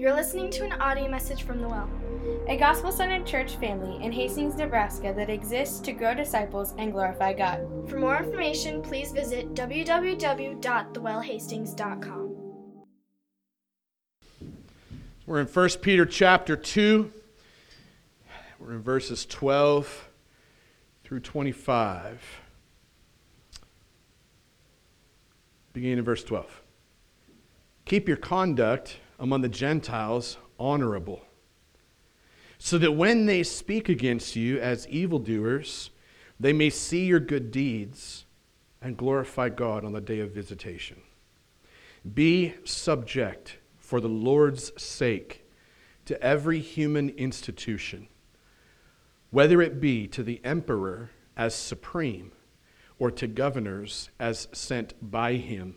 You're listening to an audio message from The Well. a gospel centered church family in Hastings, Nebraska that exists to grow disciples and glorify God. For more information, please visit www.thewellhastings.com. We're in 1 Peter chapter 2. We're in verses 12 through 25. Beginning in verse 12. Keep your conduct among the Gentiles honorable, so that when they speak against you as evildoers, they may see your good deeds and glorify God on the day of visitation. Be subject for the Lord's sake to every human institution, whether it be to the emperor as supreme or to governors as sent by him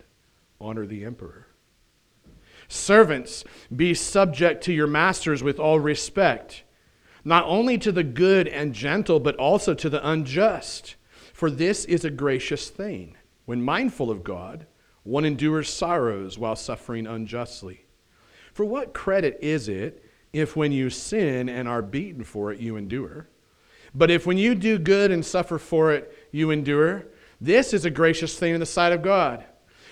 honor the emperor. Servants, be subject to your masters with all respect, not only to the good and gentle, but also to the unjust. For this is a gracious thing. When mindful of God, one endures sorrows while suffering unjustly. For what credit is it if when you sin and are beaten for it, you endure? But if when you do good and suffer for it, you endure, this is a gracious thing in the sight of God.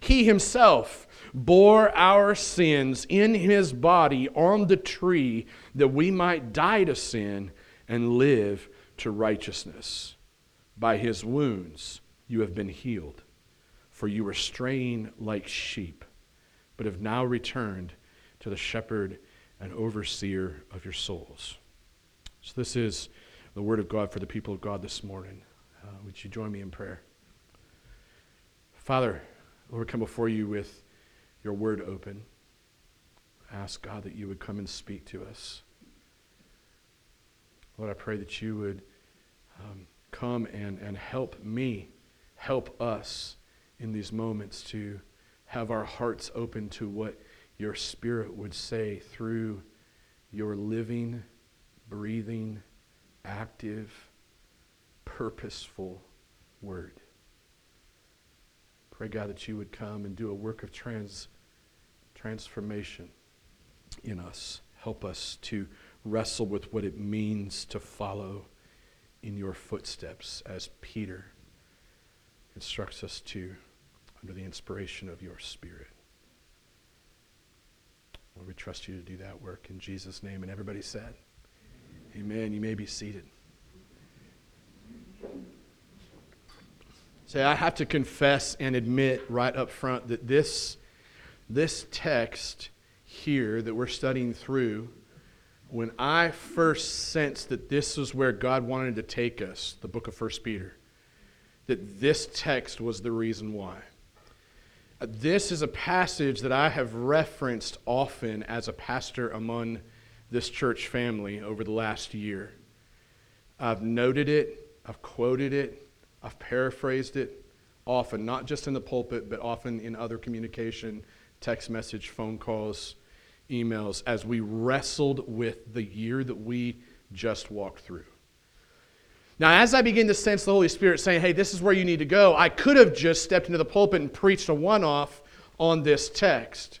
He himself bore our sins in his body on the tree that we might die to sin and live to righteousness. By his wounds you have been healed, for you were straying like sheep, but have now returned to the shepherd and overseer of your souls. So, this is the word of God for the people of God this morning. Uh, would you join me in prayer? Father, Lord, come before you with your word open. Ask God that you would come and speak to us. Lord, I pray that you would um, come and, and help me, help us in these moments to have our hearts open to what your Spirit would say through your living, breathing, active, purposeful word. Pray, God, that you would come and do a work of trans, transformation in us. Help us to wrestle with what it means to follow in your footsteps as Peter instructs us to under the inspiration of your Spirit. Lord, we trust you to do that work in Jesus' name. And everybody said, Amen. You may be seated. Say, I have to confess and admit right up front that this, this text here that we're studying through, when I first sensed that this was where God wanted to take us, the book of First Peter, that this text was the reason why. Uh, this is a passage that I have referenced often as a pastor among this church family over the last year. I've noted it, I've quoted it, I've paraphrased it often, not just in the pulpit, but often in other communication, text message, phone calls, emails, as we wrestled with the year that we just walked through. Now, as I begin to sense the Holy Spirit saying, hey, this is where you need to go, I could have just stepped into the pulpit and preached a one off on this text.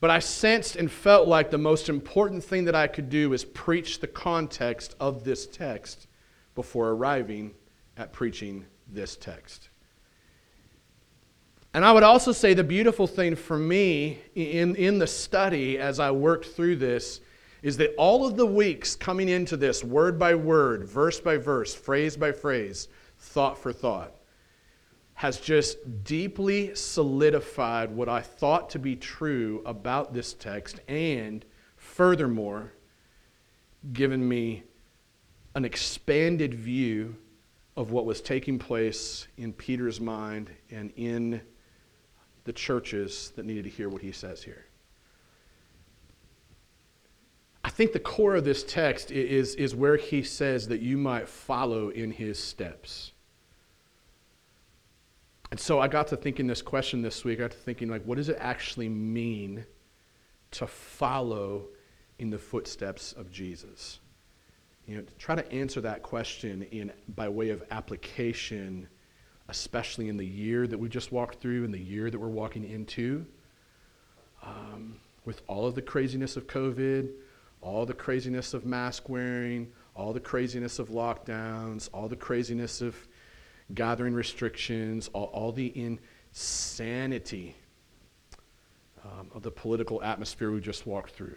But I sensed and felt like the most important thing that I could do is preach the context of this text before arriving at preaching this text. And I would also say the beautiful thing for me in, in the study as I worked through this is that all of the weeks coming into this, word by word, verse by verse, phrase by phrase, thought for thought, has just deeply solidified what I thought to be true about this text, and furthermore, given me an expanded view of what was taking place in Peter's mind and in the churches that needed to hear what he says here. I think the core of this text is, is where he says that you might follow in his steps. And so I got to thinking this question this week. I got to thinking, like, what does it actually mean to follow in the footsteps of Jesus? You know, to try to answer that question in, by way of application, especially in the year that we just walked through and the year that we're walking into, um, with all of the craziness of COVID, all the craziness of mask wearing, all the craziness of lockdowns, all the craziness of gathering restrictions, all, all the insanity um, of the political atmosphere we just walked through.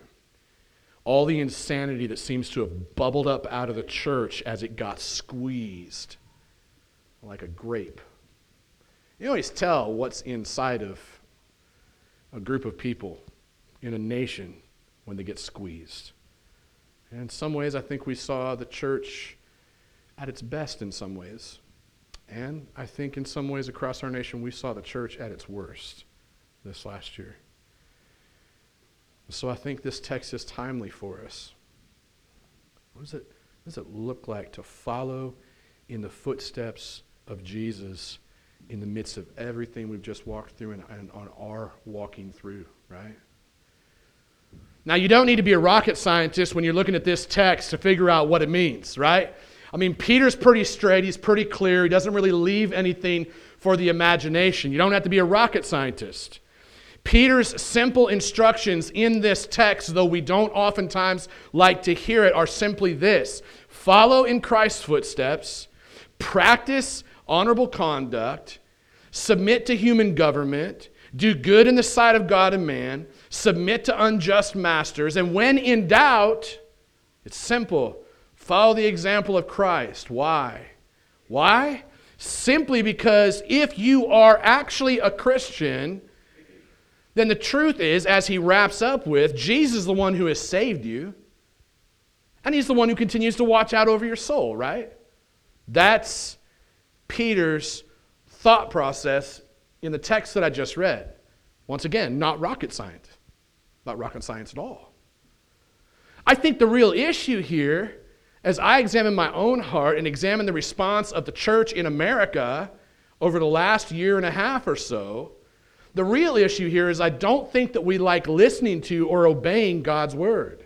All the insanity that seems to have bubbled up out of the church as it got squeezed like a grape. You always tell what's inside of a group of people in a nation when they get squeezed. And in some ways, I think we saw the church at its best in some ways. And I think in some ways across our nation, we saw the church at its worst this last year. So I think this text is timely for us. What does it, what does it look like to follow in the footsteps of Jesus in the midst of everything we've just walked through and, and on our walking through, right? Now, you don't need to be a rocket scientist when you're looking at this text to figure out what it means, right? I mean, Peter's pretty straight, he's pretty clear, he doesn't really leave anything for the imagination. You don't have to be a rocket scientist. Peter's simple instructions in this text, though we don't oftentimes like to hear it, are simply this follow in Christ's footsteps, practice honorable conduct, submit to human government, do good in the sight of God and man, submit to unjust masters, and when in doubt, it's simple follow the example of Christ. Why? Why? Simply because if you are actually a Christian, then the truth is, as he wraps up with, Jesus is the one who has saved you, and he's the one who continues to watch out over your soul, right? That's Peter's thought process in the text that I just read. Once again, not rocket science, not rocket science at all. I think the real issue here, as I examine my own heart and examine the response of the church in America over the last year and a half or so, the real issue here is I don't think that we like listening to or obeying God's word.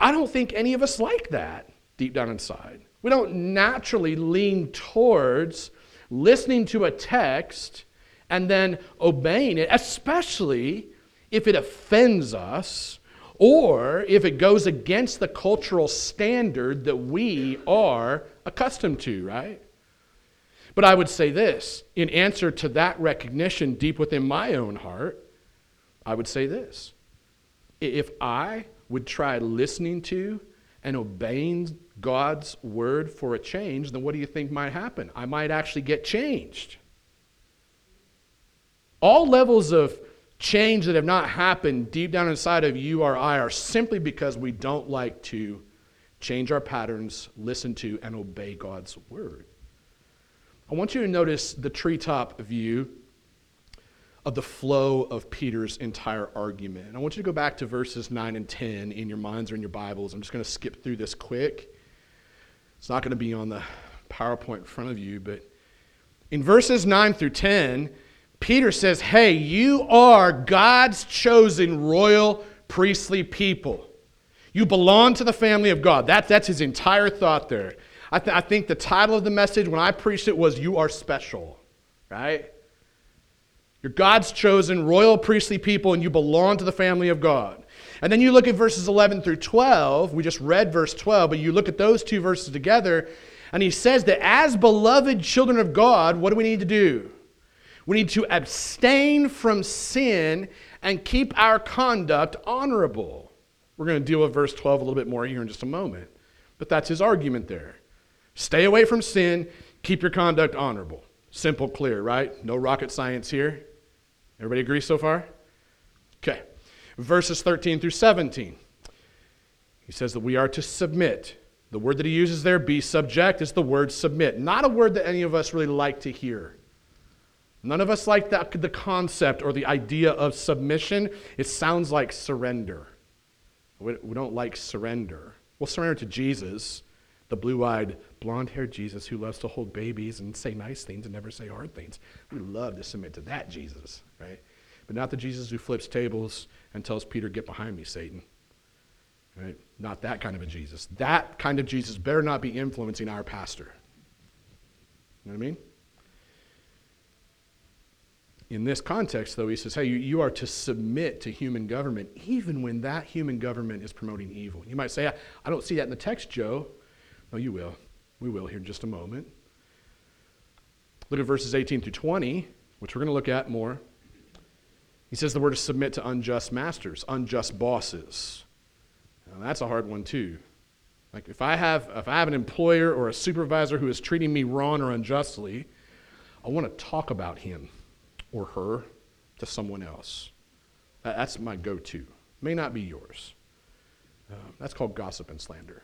I don't think any of us like that deep down inside. We don't naturally lean towards listening to a text and then obeying it, especially if it offends us or if it goes against the cultural standard that we are accustomed to, right? But I would say this in answer to that recognition deep within my own heart, I would say this. If I would try listening to and obeying God's word for a change, then what do you think might happen? I might actually get changed. All levels of change that have not happened deep down inside of you or I are simply because we don't like to change our patterns, listen to, and obey God's word. I want you to notice the treetop view of the flow of Peter's entire argument. I want you to go back to verses 9 and 10 in your minds or in your Bibles. I'm just going to skip through this quick. It's not going to be on the PowerPoint in front of you, but in verses 9 through 10, Peter says, Hey, you are God's chosen royal priestly people. You belong to the family of God. That, that's his entire thought there. I, th- I think the title of the message when I preached it was You Are Special, right? You're God's chosen royal priestly people, and you belong to the family of God. And then you look at verses 11 through 12. We just read verse 12, but you look at those two verses together, and he says that as beloved children of God, what do we need to do? We need to abstain from sin and keep our conduct honorable. We're going to deal with verse 12 a little bit more here in just a moment. But that's his argument there. Stay away from sin, keep your conduct honorable. Simple, clear, right? No rocket science here. Everybody agree so far? Okay. Verses 13 through 17. He says that we are to submit. The word that he uses there, be subject, is the word submit. Not a word that any of us really like to hear. None of us like that, the concept or the idea of submission. It sounds like surrender. We, we don't like surrender. We'll surrender to Jesus, the blue eyed, blonde haired Jesus who loves to hold babies and say nice things and never say hard things. We love to submit to that Jesus, right? But not the Jesus who flips tables and tells Peter, Get behind me, Satan. Right? Not that kind of a Jesus. That kind of Jesus better not be influencing our pastor. You know what I mean? In this context, though, he says, hey, you, you are to submit to human government, even when that human government is promoting evil. You might say, I, I don't see that in the text, Joe. No, you will. We will here in just a moment. Look at verses 18 through 20, which we're going to look at more. He says the word to submit to unjust masters, unjust bosses. Now, that's a hard one, too. Like if I have if I have an employer or a supervisor who is treating me wrong or unjustly, I want to talk about him or her to someone else. That's my go-to. May not be yours. Uh, that's called gossip and slander.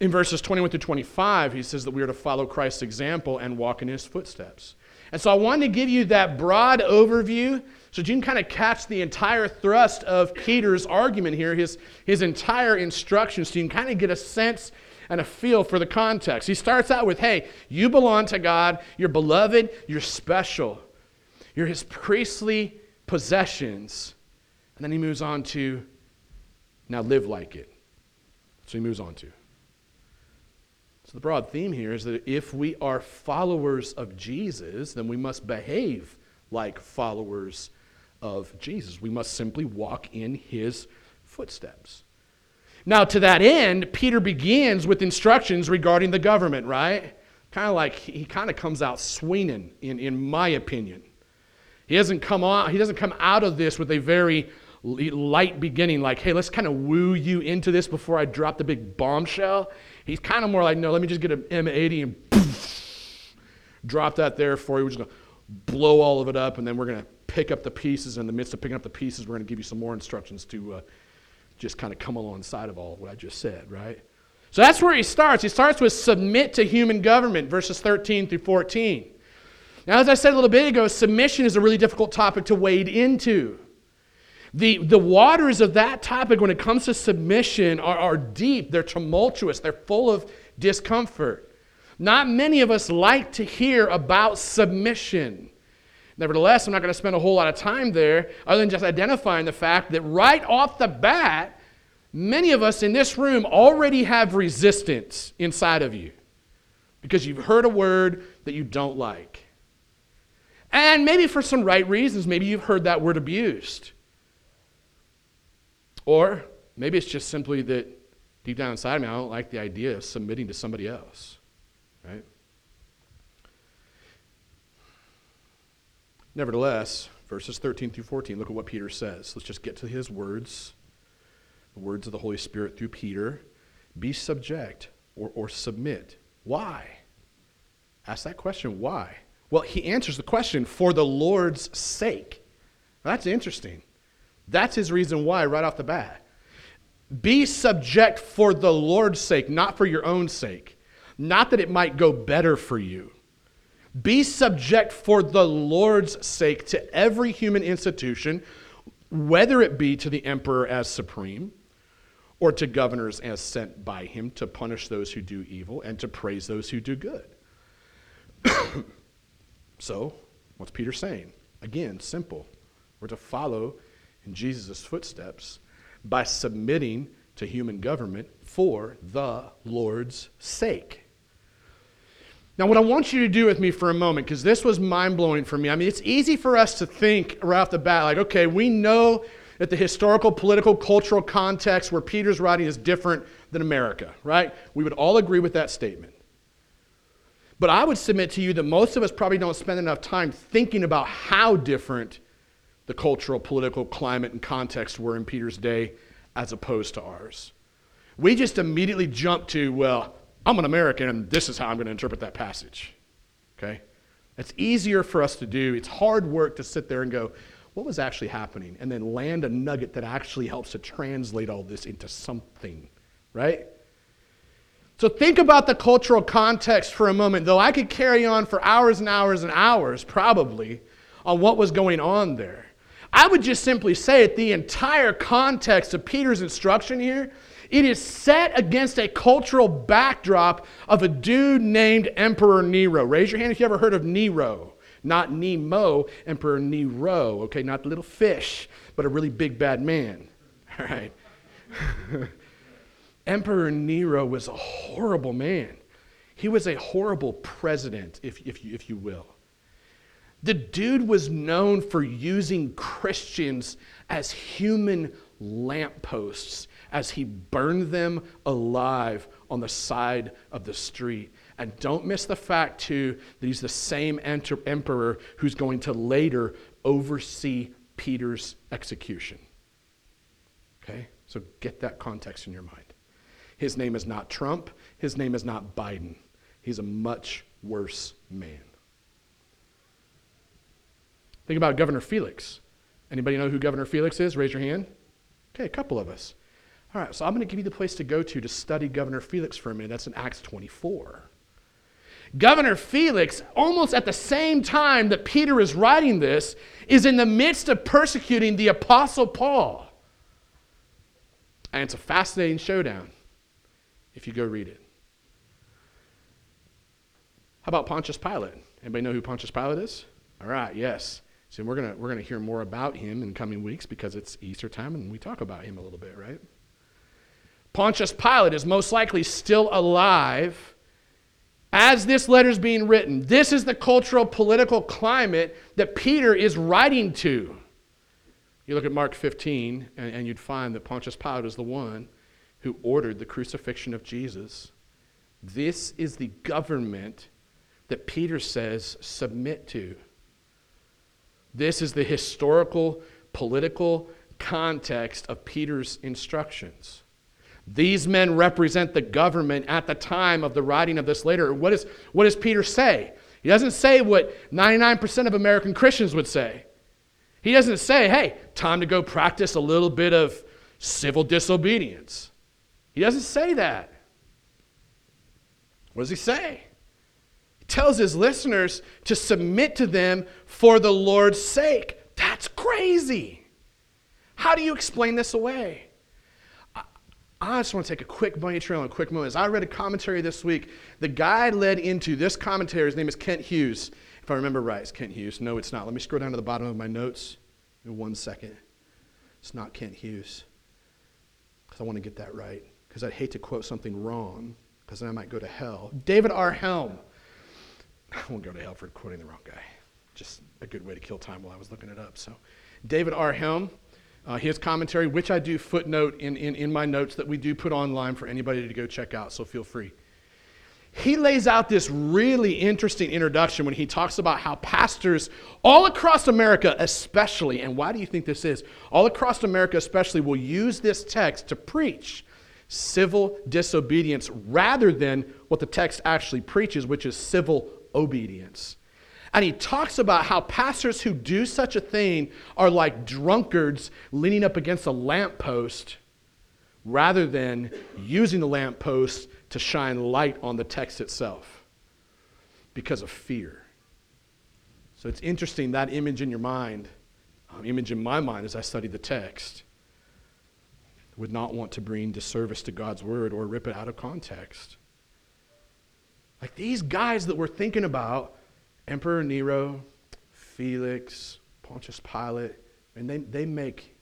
In verses 21 to 25, he says that we are to follow Christ's example and walk in his footsteps. And so I wanted to give you that broad overview so you can kind of catch the entire thrust of Peter's argument here, his, his entire instruction, so you can kind of get a sense and a feel for the context. He starts out with, hey, you belong to God, you're beloved, you're special, you're his priestly possessions. And then he moves on to, now live like it. So he moves on to. So, the broad theme here is that if we are followers of Jesus, then we must behave like followers of Jesus. We must simply walk in his footsteps. Now, to that end, Peter begins with instructions regarding the government, right? Kind of like he kind of comes out swinging, in, in my opinion. He doesn't come on, he doesn't come out of this with a very light beginning, like, hey, let's kind of woo you into this before I drop the big bombshell. He's kind of more like, no, let me just get an M80 and poof, drop that there for you. We're just going to blow all of it up, and then we're going to pick up the pieces. In the midst of picking up the pieces, we're going to give you some more instructions to uh, just kind of come alongside of all of what I just said, right? So that's where he starts. He starts with submit to human government, verses 13 through 14. Now, as I said a little bit ago, submission is a really difficult topic to wade into. The, the waters of that topic, when it comes to submission, are, are deep, they're tumultuous, they're full of discomfort. Not many of us like to hear about submission. Nevertheless, I'm not going to spend a whole lot of time there other than just identifying the fact that right off the bat, many of us in this room already have resistance inside of you because you've heard a word that you don't like. And maybe for some right reasons, maybe you've heard that word abused. Or maybe it's just simply that deep down inside of me, I don't like the idea of submitting to somebody else, right? Nevertheless, verses 13 through 14, look at what Peter says. Let's just get to his words, the words of the Holy Spirit through Peter. Be subject or, or submit. Why? Ask that question, why? Well, he answers the question, for the Lord's sake. that's interesting. That's his reason why, right off the bat. Be subject for the Lord's sake, not for your own sake. Not that it might go better for you. Be subject for the Lord's sake to every human institution, whether it be to the emperor as supreme or to governors as sent by him to punish those who do evil and to praise those who do good. so, what's Peter saying? Again, simple. We're to follow in Jesus' footsteps by submitting to human government for the Lord's sake. Now, what I want you to do with me for a moment, because this was mind blowing for me. I mean, it's easy for us to think right off the bat, like, okay, we know that the historical, political, cultural context where Peter's writing is different than America, right? We would all agree with that statement. But I would submit to you that most of us probably don't spend enough time thinking about how different the cultural, political climate, and context were in Peter's day as opposed to ours. We just immediately jump to, well, I'm an American and this is how I'm going to interpret that passage. Okay? It's easier for us to do. It's hard work to sit there and go, what was actually happening? And then land a nugget that actually helps to translate all this into something, right? So think about the cultural context for a moment, though I could carry on for hours and hours and hours, probably, on what was going on there. I would just simply say that the entire context of Peter's instruction here, it is set against a cultural backdrop of a dude named Emperor Nero. Raise your hand if you ever heard of Nero. Not Nemo, Emperor Nero, okay, not the little fish, but a really big bad man. All right. Emperor Nero was a horrible man. He was a horrible president, if, if, you, if you will. The dude was known for using Christians as human lampposts as he burned them alive on the side of the street. And don't miss the fact, too, that he's the same enter- emperor who's going to later oversee Peter's execution. Okay? So get that context in your mind. His name is not Trump. His name is not Biden. He's a much worse man. Think about Governor Felix. Anybody know who Governor Felix is? Raise your hand. Okay, a couple of us. All right, so I'm going to give you the place to go to to study Governor Felix for a minute. That's in Acts 24. Governor Felix, almost at the same time that Peter is writing this, is in the midst of persecuting the Apostle Paul. And it's a fascinating showdown if you go read it. How about Pontius Pilate? Anybody know who Pontius Pilate is? All right, yes. So we're gonna we're gonna hear more about him in coming weeks because it's Easter time and we talk about him a little bit, right? Pontius Pilate is most likely still alive as this letter is being written. This is the cultural political climate that Peter is writing to. You look at Mark 15, and, and you'd find that Pontius Pilate is the one who ordered the crucifixion of Jesus. This is the government that Peter says submit to. This is the historical, political context of Peter's instructions. These men represent the government at the time of the writing of this letter. What, is, what does Peter say? He doesn't say what 99% of American Christians would say. He doesn't say, hey, time to go practice a little bit of civil disobedience. He doesn't say that. What does he say? Tells his listeners to submit to them for the Lord's sake. That's crazy. How do you explain this away? I just want to take a quick bunny trail and a quick moment. As I read a commentary this week, the guy led into this commentary. His name is Kent Hughes. If I remember right, it's Kent Hughes. No, it's not. Let me scroll down to the bottom of my notes in one second. It's not Kent Hughes. Because I want to get that right. Because I'd hate to quote something wrong, because then I might go to hell. David R. Helm. I won't go to hell for quoting the wrong guy. Just a good way to kill time while I was looking it up. So, David R. Helm uh, his commentary, which I do footnote in, in, in my notes that we do put online for anybody to go check out, so feel free. He lays out this really interesting introduction when he talks about how pastors all across America, especially, and why do you think this is? All across America, especially, will use this text to preach civil disobedience rather than what the text actually preaches, which is civil obedience. And he talks about how pastors who do such a thing are like drunkards leaning up against a lamppost rather than using the lamppost to shine light on the text itself because of fear. So it's interesting that image in your mind, um, image in my mind as I study the text, would not want to bring disservice to God's word or rip it out of context. Like these guys that we're thinking about Emperor Nero, Felix, Pontius Pilate, and they, they make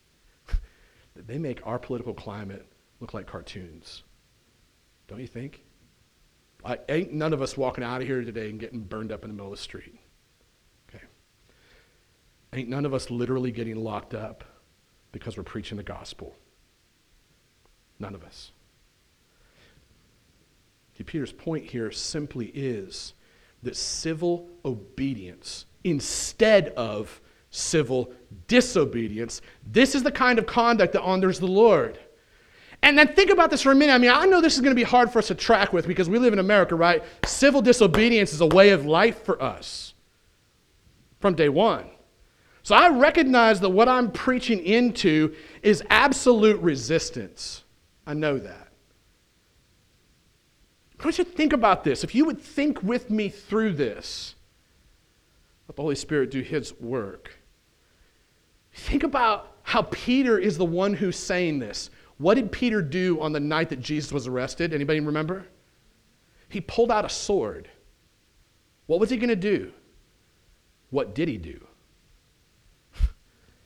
they make our political climate look like cartoons. Don't you think? Ain't none of us walking out of here today and getting burned up in the middle of the street. Okay. Ain't none of us literally getting locked up because we're preaching the gospel. None of us. Peter's point here simply is that civil obedience instead of civil disobedience, this is the kind of conduct that honors the Lord. And then think about this for a minute. I mean, I know this is going to be hard for us to track with because we live in America, right? Civil disobedience is a way of life for us from day one. So I recognize that what I'm preaching into is absolute resistance. I know that. I want you to think about this. If you would think with me through this, let the Holy Spirit do His work. Think about how Peter is the one who's saying this. What did Peter do on the night that Jesus was arrested? Anybody remember? He pulled out a sword. What was he going to do? What did he do?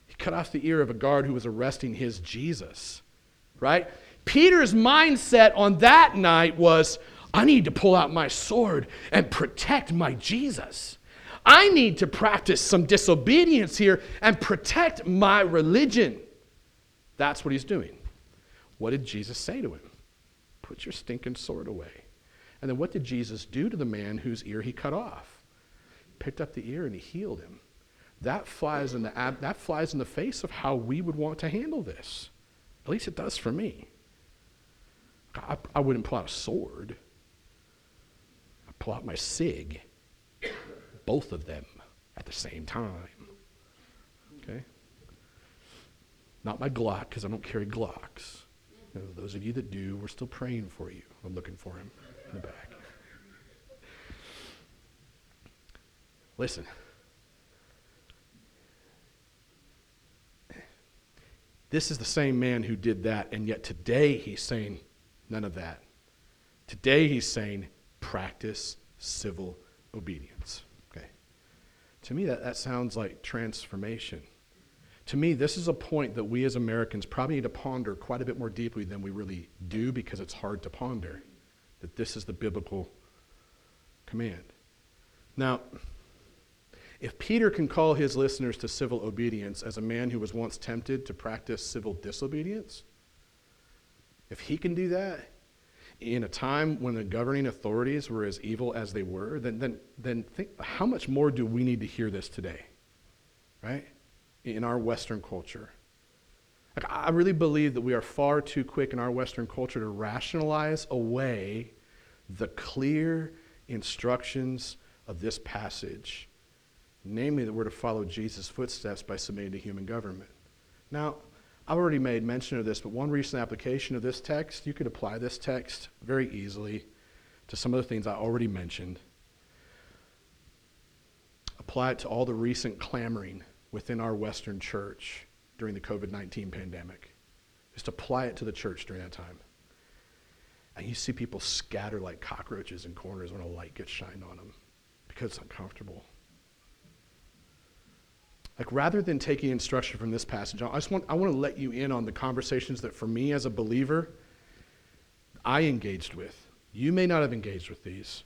He cut off the ear of a guard who was arresting his Jesus, right? Peter's mindset on that night was I need to pull out my sword and protect my Jesus. I need to practice some disobedience here and protect my religion. That's what he's doing. What did Jesus say to him? Put your stinking sword away. And then what did Jesus do to the man whose ear he cut off? Picked up the ear and he healed him. That flies in the, ab- that flies in the face of how we would want to handle this. At least it does for me. I, I wouldn't pull out a sword. Pull out my SIG. Both of them at the same time. Okay? Not my Glock, because I don't carry Glocks. You know, those of you that do, we're still praying for you. I'm looking for him in the back. Listen. This is the same man who did that, and yet today he's saying none of that. Today he's saying practice civil obedience. Okay. To me, that, that sounds like transformation. To me, this is a point that we as Americans probably need to ponder quite a bit more deeply than we really do because it's hard to ponder. That this is the biblical command. Now, if Peter can call his listeners to civil obedience as a man who was once tempted to practice civil disobedience, if he can do that in a time when the governing authorities were as evil as they were, then, then, then think how much more do we need to hear this today? Right? In our Western culture. Like, I really believe that we are far too quick in our Western culture to rationalize away the clear instructions of this passage namely that we're to follow Jesus' footsteps by submitting to human government. Now, I've already made mention of this, but one recent application of this text, you could apply this text very easily to some of the things I already mentioned. Apply it to all the recent clamoring within our Western church during the COVID 19 pandemic. Just apply it to the church during that time. And you see people scatter like cockroaches in corners when a light gets shined on them because it's uncomfortable. Like rather than taking instruction from this passage, I just want I want to let you in on the conversations that for me as a believer, I engaged with. You may not have engaged with these.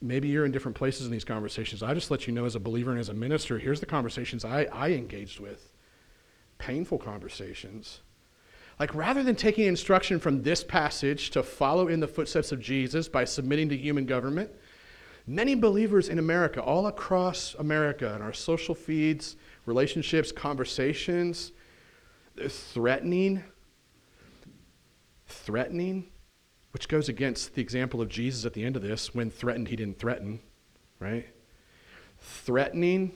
Maybe you're in different places in these conversations. I just let you know as a believer and as a minister, here's the conversations I, I engaged with. Painful conversations. Like rather than taking instruction from this passage to follow in the footsteps of Jesus by submitting to human government, many believers in America, all across America, in our social feeds, relationships, conversations, threatening, threatening, which goes against the example of Jesus at the end of this. When threatened, he didn't threaten, right? Threatening,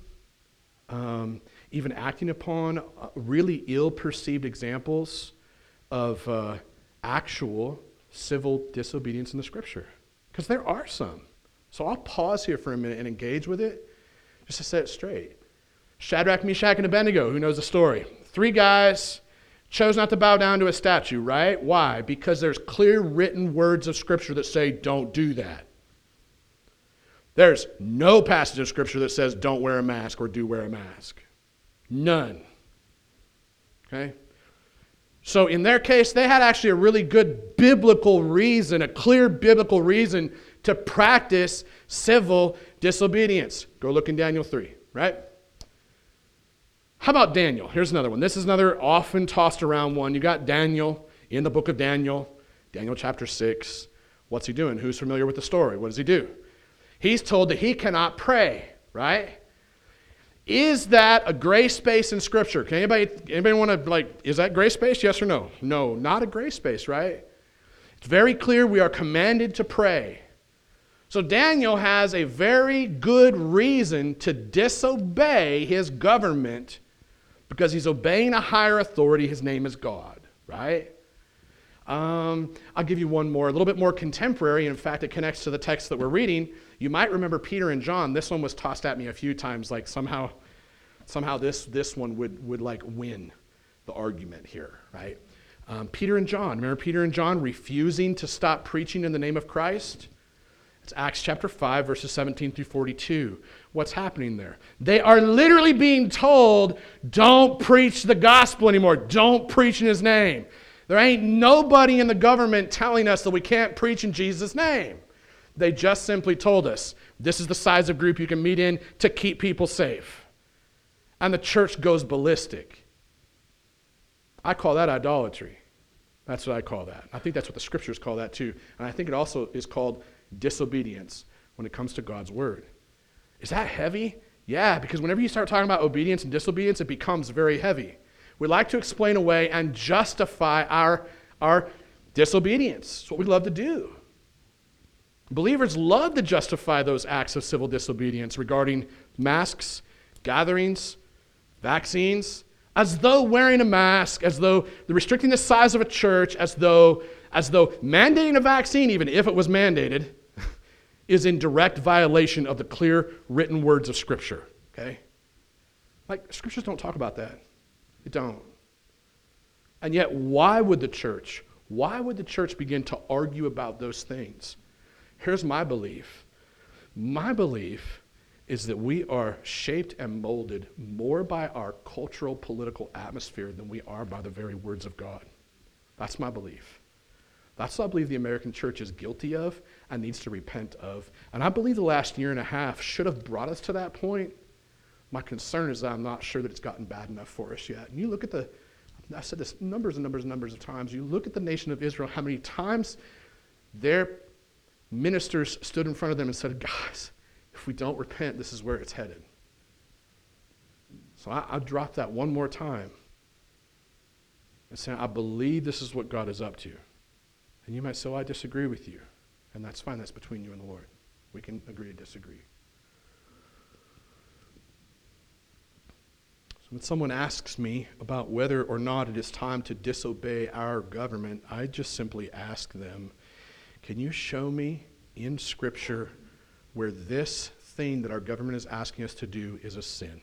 um, even acting upon uh, really ill perceived examples of uh, actual civil disobedience in the scripture. Because there are some. So I'll pause here for a minute and engage with it just to set it straight. Shadrach, Meshach, and Abednego, who knows the story? Three guys chose not to bow down to a statue, right? Why? Because there's clear written words of Scripture that say, don't do that. There's no passage of Scripture that says, don't wear a mask or do wear a mask. None. Okay? So in their case, they had actually a really good biblical reason, a clear biblical reason to practice civil disobedience. Go look in Daniel 3, right? How about Daniel? Here's another one. This is another often tossed around one. You got Daniel in the book of Daniel, Daniel chapter 6. What's he doing? Who's familiar with the story? What does he do? He's told that he cannot pray, right? Is that a gray space in Scripture? Can anybody, anybody want to, like, is that gray space? Yes or no? No, not a gray space, right? It's very clear we are commanded to pray. So Daniel has a very good reason to disobey his government because he's obeying a higher authority. His name is God, right? Um, I'll give you one more, a little bit more contemporary. In fact, it connects to the text that we're reading. You might remember Peter and John. This one was tossed at me a few times, like somehow, somehow this, this one would, would like win the argument here, right? Um, Peter and John. Remember Peter and John refusing to stop preaching in the name of Christ? It's Acts chapter 5, verses 17 through 42. What's happening there? They are literally being told, don't preach the gospel anymore. Don't preach in his name. There ain't nobody in the government telling us that we can't preach in Jesus' name. They just simply told us this is the size of group you can meet in to keep people safe. And the church goes ballistic. I call that idolatry. That's what I call that. I think that's what the scriptures call that too. And I think it also is called disobedience when it comes to God's word. Is that heavy? Yeah, because whenever you start talking about obedience and disobedience, it becomes very heavy. We like to explain away and justify our, our disobedience. It's what we love to do. Believers love to justify those acts of civil disobedience regarding masks, gatherings, vaccines, as though wearing a mask, as though restricting the size of a church, as though, as though mandating a vaccine, even if it was mandated, is in direct violation of the clear written words of Scripture. Okay? Like, Scriptures don't talk about that. They don't. And yet, why would the church, why would the church begin to argue about those things? Here's my belief. My belief is that we are shaped and molded more by our cultural political atmosphere than we are by the very words of God. That's my belief. That's what I believe the American church is guilty of and needs to repent of. And I believe the last year and a half should have brought us to that point. My concern is that I'm not sure that it's gotten bad enough for us yet. And you look at the, I said this numbers and numbers and numbers of times, you look at the nation of Israel, how many times their ministers stood in front of them and said, Guys, if we don't repent, this is where it's headed. So I, I drop that one more time and say, I believe this is what God is up to. And you might say, well, I disagree with you. And that's fine. That's between you and the Lord. We can agree to disagree. So when someone asks me about whether or not it is time to disobey our government, I just simply ask them, can you show me in Scripture where this thing that our government is asking us to do is a sin?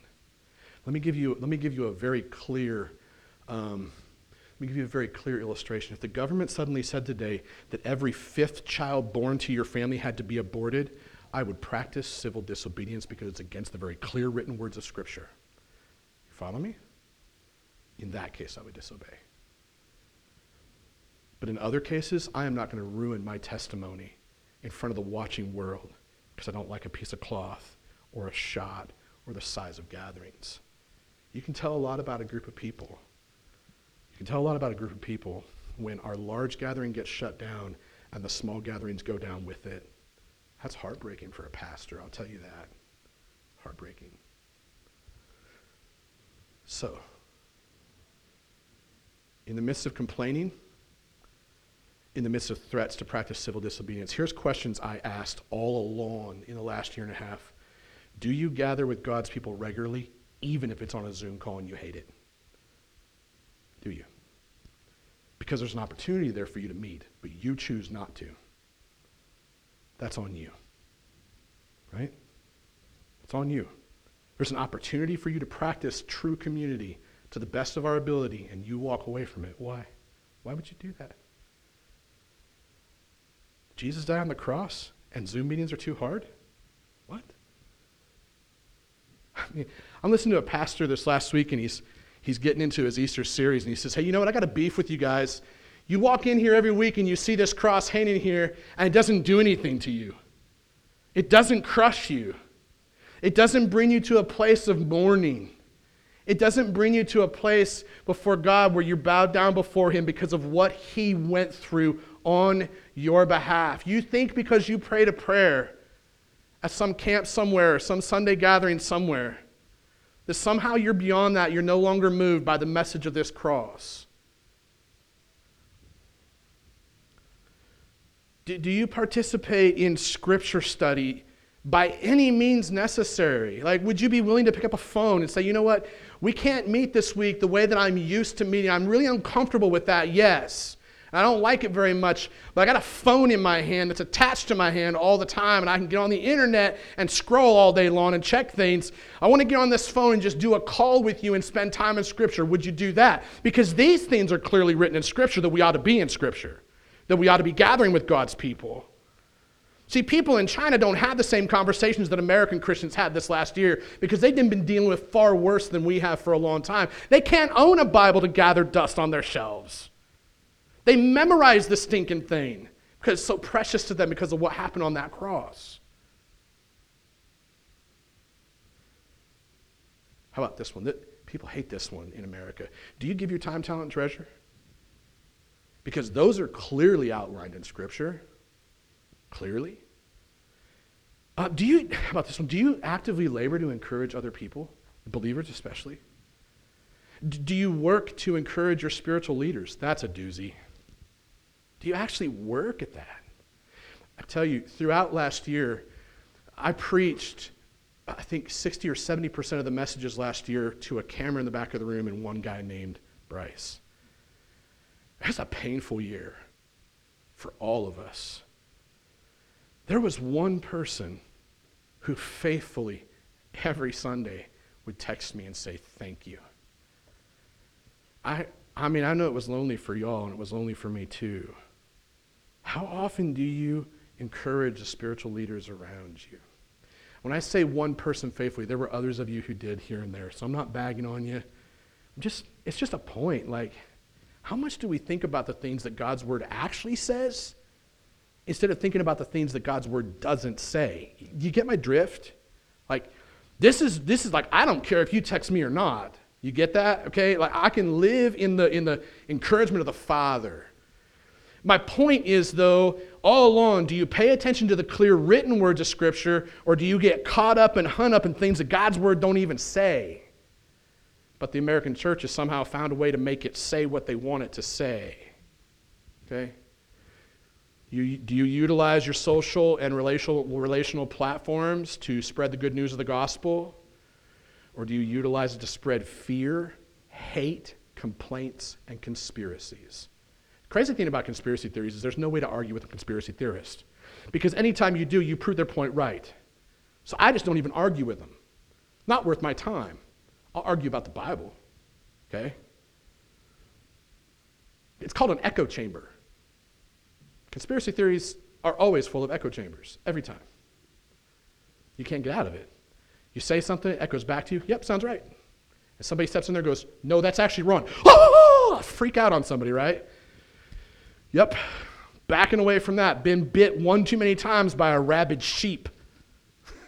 Let me give you, let me give you a very clear um, let me give you a very clear illustration. If the government suddenly said today that every fifth child born to your family had to be aborted, I would practice civil disobedience because it's against the very clear written words of Scripture. You follow me? In that case, I would disobey. But in other cases, I am not going to ruin my testimony in front of the watching world because I don't like a piece of cloth or a shot or the size of gatherings. You can tell a lot about a group of people can tell a lot about a group of people when our large gathering gets shut down and the small gatherings go down with it. That's heartbreaking for a pastor, I'll tell you that. Heartbreaking. So, in the midst of complaining, in the midst of threats to practice civil disobedience, here's questions I asked all along in the last year and a half. Do you gather with God's people regularly, even if it's on a Zoom call and you hate it? do you? Because there's an opportunity there for you to meet, but you choose not to. That's on you. Right? It's on you. There's an opportunity for you to practice true community to the best of our ability, and you walk away from it. Why? Why would you do that? Jesus died on the cross, and Zoom meetings are too hard? What? I mean, I'm listening to a pastor this last week, and he's he's getting into his Easter series, and he says, Hey, you know what? I got a beef with you guys. You walk in here every week and you see this cross hanging here, and it doesn't do anything to you. It doesn't crush you. It doesn't bring you to a place of mourning. It doesn't bring you to a place before God where you bow down before Him because of what He went through on your behalf. You think because you prayed a prayer at some camp somewhere, or some Sunday gathering somewhere, that somehow you're beyond that, you're no longer moved by the message of this cross. Do, do you participate in scripture study by any means necessary? Like, would you be willing to pick up a phone and say, you know what, we can't meet this week the way that I'm used to meeting? I'm really uncomfortable with that, yes. I don't like it very much, but I got a phone in my hand that's attached to my hand all the time, and I can get on the internet and scroll all day long and check things. I want to get on this phone and just do a call with you and spend time in Scripture. Would you do that? Because these things are clearly written in Scripture that we ought to be in Scripture, that we ought to be gathering with God's people. See, people in China don't have the same conversations that American Christians had this last year because they've been dealing with far worse than we have for a long time. They can't own a Bible to gather dust on their shelves. They memorize the stinking thing because it's so precious to them because of what happened on that cross. How about this one? People hate this one in America. Do you give your time, talent, and treasure? Because those are clearly outlined in Scripture. Clearly. Uh, do you, how about this one? Do you actively labor to encourage other people, believers especially? D- do you work to encourage your spiritual leaders? That's a doozy. Do you actually work at that? I tell you, throughout last year, I preached, I think 60 or 70% of the messages last year to a camera in the back of the room and one guy named Bryce. It was a painful year for all of us. There was one person who faithfully, every Sunday, would text me and say, Thank you. I, I mean, I know it was lonely for y'all, and it was lonely for me too. How often do you encourage the spiritual leaders around you? When I say one person faithfully, there were others of you who did here and there. So I'm not bagging on you. Just it's just a point. Like, how much do we think about the things that God's word actually says instead of thinking about the things that God's word doesn't say? You get my drift? Like, this is this is like I don't care if you text me or not. You get that? Okay? Like I can live in the in the encouragement of the Father. My point is, though, all along, do you pay attention to the clear written words of Scripture, or do you get caught up and hung up in things that God's Word don't even say? But the American church has somehow found a way to make it say what they want it to say. Okay? You, do you utilize your social and relational, relational platforms to spread the good news of the gospel? Or do you utilize it to spread fear, hate, complaints, and conspiracies? Crazy thing about conspiracy theories is there's no way to argue with a conspiracy theorist. Because anytime you do, you prove their point right. So I just don't even argue with them. Not worth my time. I'll argue about the Bible. Okay? It's called an echo chamber. Conspiracy theories are always full of echo chambers, every time. You can't get out of it. You say something, it echoes back to you, yep, sounds right. And somebody steps in there goes, no, that's actually wrong. Oh, freak out on somebody, right? Yep, backing away from that. Been bit one too many times by a rabid sheep.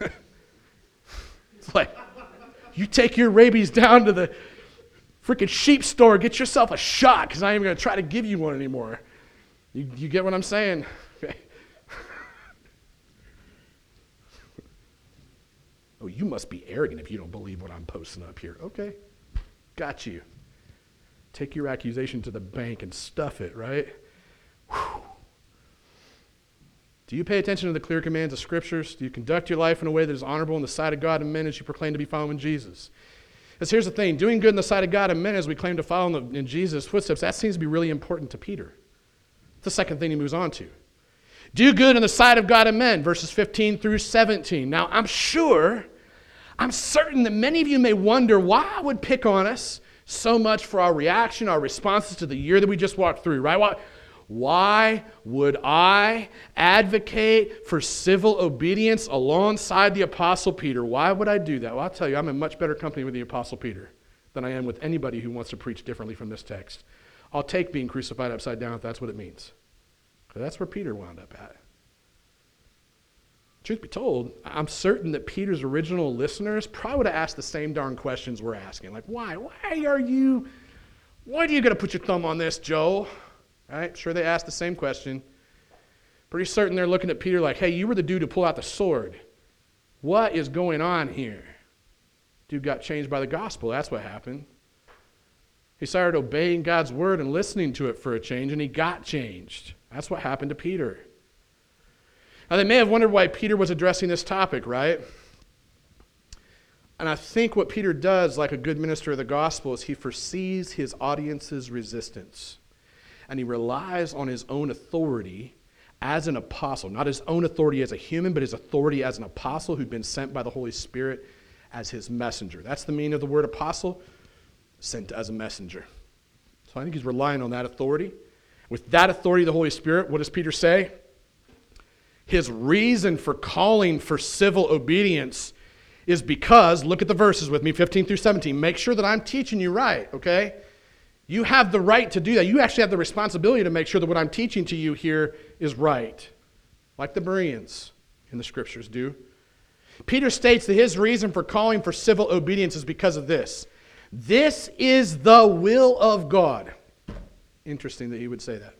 it's like, you take your rabies down to the freaking sheep store, get yourself a shot, because I ain't even going to try to give you one anymore. You, you get what I'm saying? oh, you must be arrogant if you don't believe what I'm posting up here. Okay, got you. Take your accusation to the bank and stuff it, right? Do you pay attention to the clear commands of scriptures? Do you conduct your life in a way that is honorable in the sight of God and men as you proclaim to be following Jesus? Because here's the thing doing good in the sight of God and men as we claim to follow in, in Jesus' footsteps, that seems to be really important to Peter. The second thing he moves on to. Do good in the sight of God and men, verses 15 through 17. Now, I'm sure, I'm certain that many of you may wonder why I would pick on us so much for our reaction, our responses to the year that we just walked through, right? Why, why would I advocate for civil obedience alongside the Apostle Peter? Why would I do that? Well, I'll tell you, I'm in much better company with the Apostle Peter than I am with anybody who wants to preach differently from this text. I'll take being crucified upside down if that's what it means. Because that's where Peter wound up at. Truth be told, I'm certain that Peter's original listeners probably would have asked the same darn questions we're asking. Like, why? Why are you, why are you going to put your thumb on this, Joe? Right? Sure, they asked the same question. Pretty certain they're looking at Peter like, hey, you were the dude to pull out the sword. What is going on here? Dude got changed by the gospel. That's what happened. He started obeying God's word and listening to it for a change, and he got changed. That's what happened to Peter. Now, they may have wondered why Peter was addressing this topic, right? And I think what Peter does, like a good minister of the gospel, is he foresees his audience's resistance. And he relies on his own authority as an apostle, not his own authority as a human, but his authority as an apostle who'd been sent by the Holy Spirit as his messenger. That's the meaning of the word apostle, sent as a messenger. So I think he's relying on that authority. With that authority, of the Holy Spirit, what does Peter say? His reason for calling for civil obedience is because, look at the verses with me, 15 through 17. Make sure that I'm teaching you right, okay? You have the right to do that. You actually have the responsibility to make sure that what I'm teaching to you here is right, like the Bereans in the scriptures do. Peter states that his reason for calling for civil obedience is because of this. This is the will of God. Interesting that he would say that.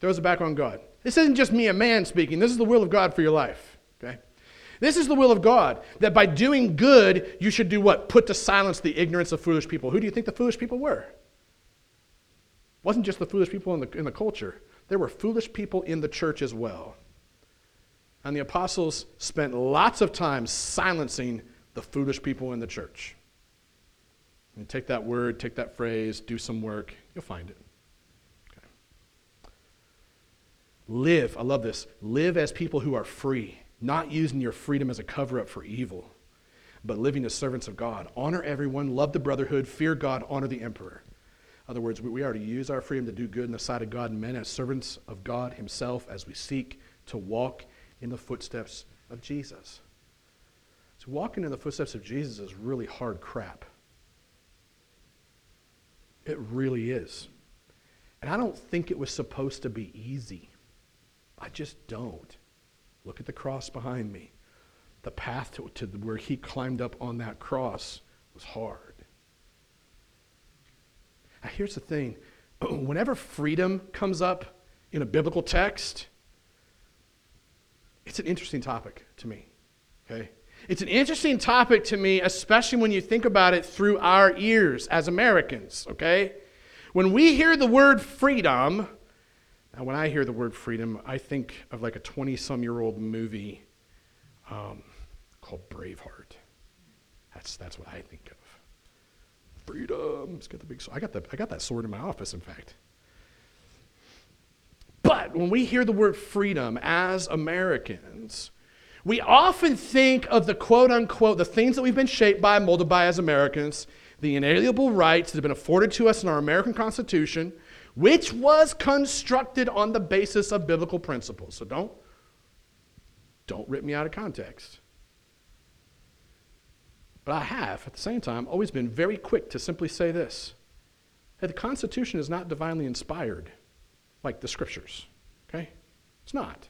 Throws it back on God. This isn't just me, a man, speaking. This is the will of God for your life. Okay? This is the will of God that by doing good, you should do what? Put to silence the ignorance of foolish people. Who do you think the foolish people were? It wasn't just the foolish people in the, in the culture, there were foolish people in the church as well. And the apostles spent lots of time silencing the foolish people in the church. And take that word, take that phrase, do some work, you'll find it. Okay. Live, I love this. Live as people who are free not using your freedom as a cover up for evil, but living as servants of God. Honor everyone, love the brotherhood, fear God, honor the emperor. In other words, we are to use our freedom to do good in the sight of God and men as servants of God Himself as we seek to walk in the footsteps of Jesus. So, walking in the footsteps of Jesus is really hard crap. It really is. And I don't think it was supposed to be easy. I just don't. Look at the cross behind me. The path to, to where he climbed up on that cross was hard. Now, here's the thing whenever freedom comes up in a biblical text, it's an interesting topic to me. Okay? It's an interesting topic to me, especially when you think about it through our ears as Americans, okay? When we hear the word freedom, now, when I hear the word freedom, I think of like a 20 some year old movie um, called Braveheart. That's, that's what I think of. Freedom. Got the big sword. I got, the, I got that sword in my office, in fact. But when we hear the word freedom as Americans, we often think of the quote unquote, the things that we've been shaped by, molded by as Americans, the inalienable rights that have been afforded to us in our American Constitution, which was constructed on the basis of biblical principles. So don't, don't rip me out of context. But I have, at the same time, always been very quick to simply say this hey, the Constitution is not divinely inspired like the Scriptures. Okay? It's not.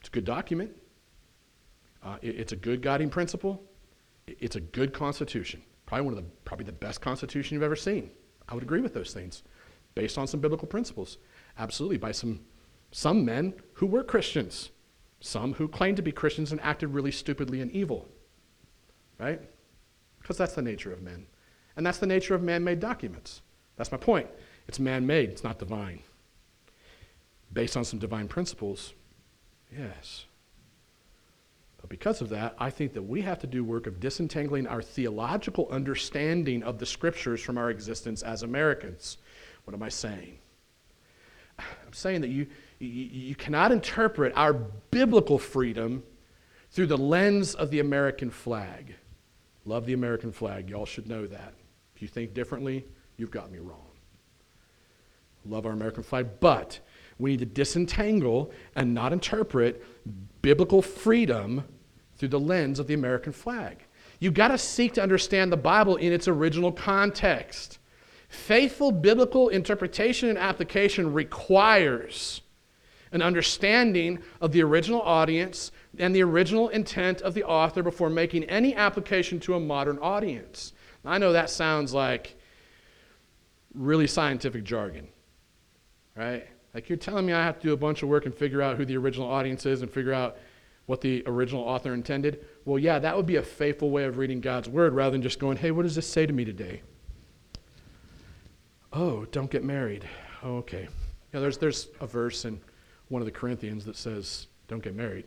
It's a good document, uh, it, it's a good guiding principle, it, it's a good Constitution. Probably one of the, probably the best Constitution you've ever seen. I would agree with those things based on some biblical principles. Absolutely, by some, some men who were Christians, some who claimed to be Christians and acted really stupidly and evil. Right? Because that's the nature of men. And that's the nature of man made documents. That's my point. It's man made, it's not divine. Based on some divine principles, yes. But because of that, I think that we have to do work of disentangling our theological understanding of the scriptures from our existence as Americans. What am I saying? I'm saying that you, you, you cannot interpret our biblical freedom through the lens of the American flag. Love the American flag. Y'all should know that. If you think differently, you've got me wrong. Love our American flag, but we need to disentangle and not interpret biblical freedom through the lens of the American flag. You've got to seek to understand the Bible in its original context. Faithful biblical interpretation and application requires an understanding of the original audience and the original intent of the author before making any application to a modern audience. I know that sounds like really scientific jargon, right? Like you're telling me I have to do a bunch of work and figure out who the original audience is and figure out what the original author intended? Well, yeah, that would be a faithful way of reading God's word rather than just going, hey, what does this say to me today? Oh, don't get married. Oh, okay. Yeah, there's, there's a verse in one of the Corinthians that says, don't get married.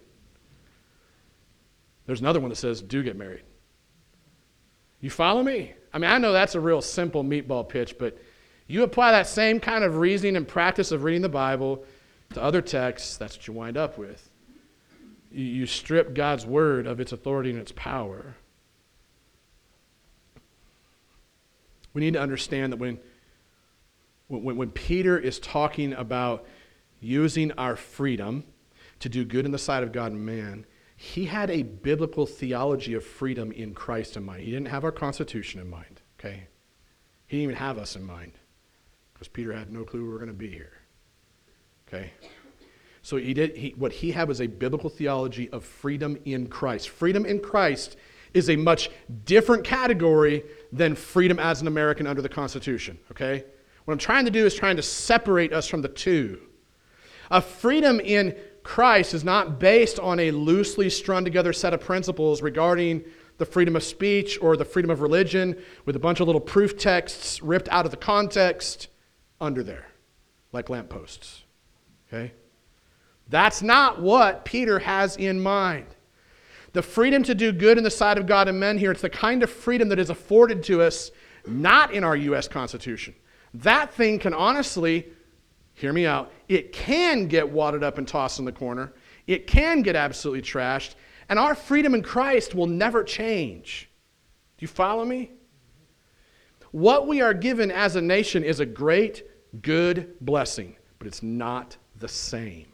There's another one that says, do get married. You follow me? I mean, I know that's a real simple meatball pitch, but you apply that same kind of reasoning and practice of reading the Bible to other texts, that's what you wind up with. You, you strip God's word of its authority and its power. We need to understand that when, when, when Peter is talking about using our freedom to do good in the sight of God and man, he had a biblical theology of freedom in Christ in mind. He didn't have our Constitution in mind, okay? He didn't even have us in mind because Peter had no clue we were going to be here, okay? So he did, he, what he had was a biblical theology of freedom in Christ. Freedom in Christ is a much different category than freedom as an American under the Constitution, okay? What I'm trying to do is trying to separate us from the two. A freedom in Christ is not based on a loosely strung together set of principles regarding the freedom of speech or the freedom of religion with a bunch of little proof texts ripped out of the context under there, like lampposts. Okay? That's not what Peter has in mind. The freedom to do good in the sight of God and men here, it's the kind of freedom that is afforded to us not in our U.S. Constitution. That thing can honestly hear me out, it can get wadded up and tossed in the corner. It can get absolutely trashed. And our freedom in Christ will never change. Do you follow me? What we are given as a nation is a great, good blessing, but it's not the same.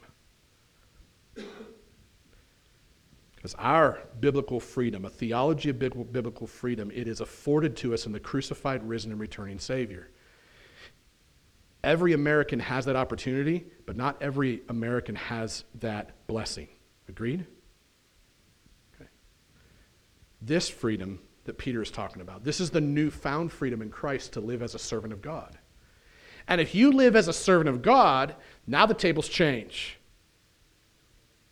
Because our biblical freedom, a theology of biblical freedom, it is afforded to us in the crucified, risen, and returning Savior. Every American has that opportunity, but not every American has that blessing. Agreed? Okay. This freedom that Peter is talking about, this is the newfound freedom in Christ to live as a servant of God. And if you live as a servant of God, now the tables change.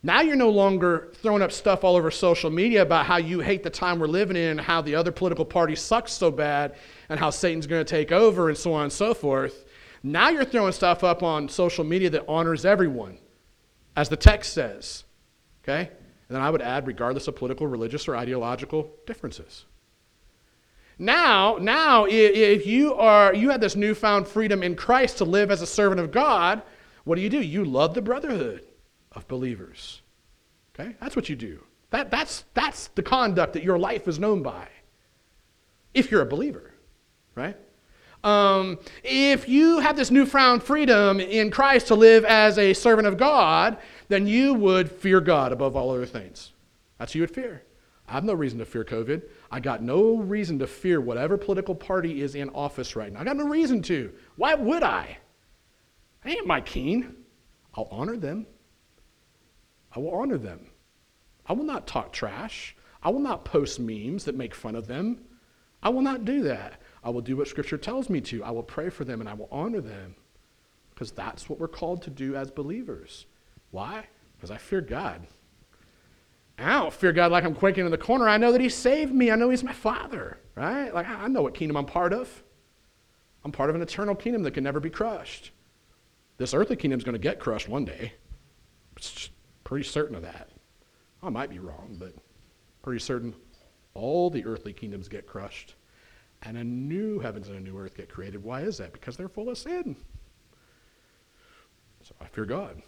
Now you're no longer throwing up stuff all over social media about how you hate the time we're living in and how the other political party sucks so bad and how Satan's going to take over and so on and so forth. Now you're throwing stuff up on social media that honors everyone, as the text says. Okay? And then I would add, regardless of political, religious, or ideological differences. Now, now, if you are you have this newfound freedom in Christ to live as a servant of God, what do you do? You love the brotherhood of believers. Okay? That's what you do. That, that's, that's the conduct that your life is known by. If you're a believer, right? Um, if you have this newfound freedom in Christ to live as a servant of God, then you would fear God above all other things. That's who you would fear. I have no reason to fear COVID. I got no reason to fear whatever political party is in office right now. I got no reason to. Why would I? I ain't my king. I'll honor them. I will honor them. I will not talk trash. I will not post memes that make fun of them. I will not do that. I will do what Scripture tells me to. I will pray for them and I will honor them because that's what we're called to do as believers. Why? Because I fear God. I don't fear God like I'm quaking in the corner. I know that He saved me. I know He's my Father, right? Like I know what kingdom I'm part of. I'm part of an eternal kingdom that can never be crushed. This earthly kingdom is going to get crushed one day. It's pretty certain of that. I might be wrong, but pretty certain all the earthly kingdoms get crushed and a new heavens and a new earth get created. Why is that? Because they're full of sin. So I fear God.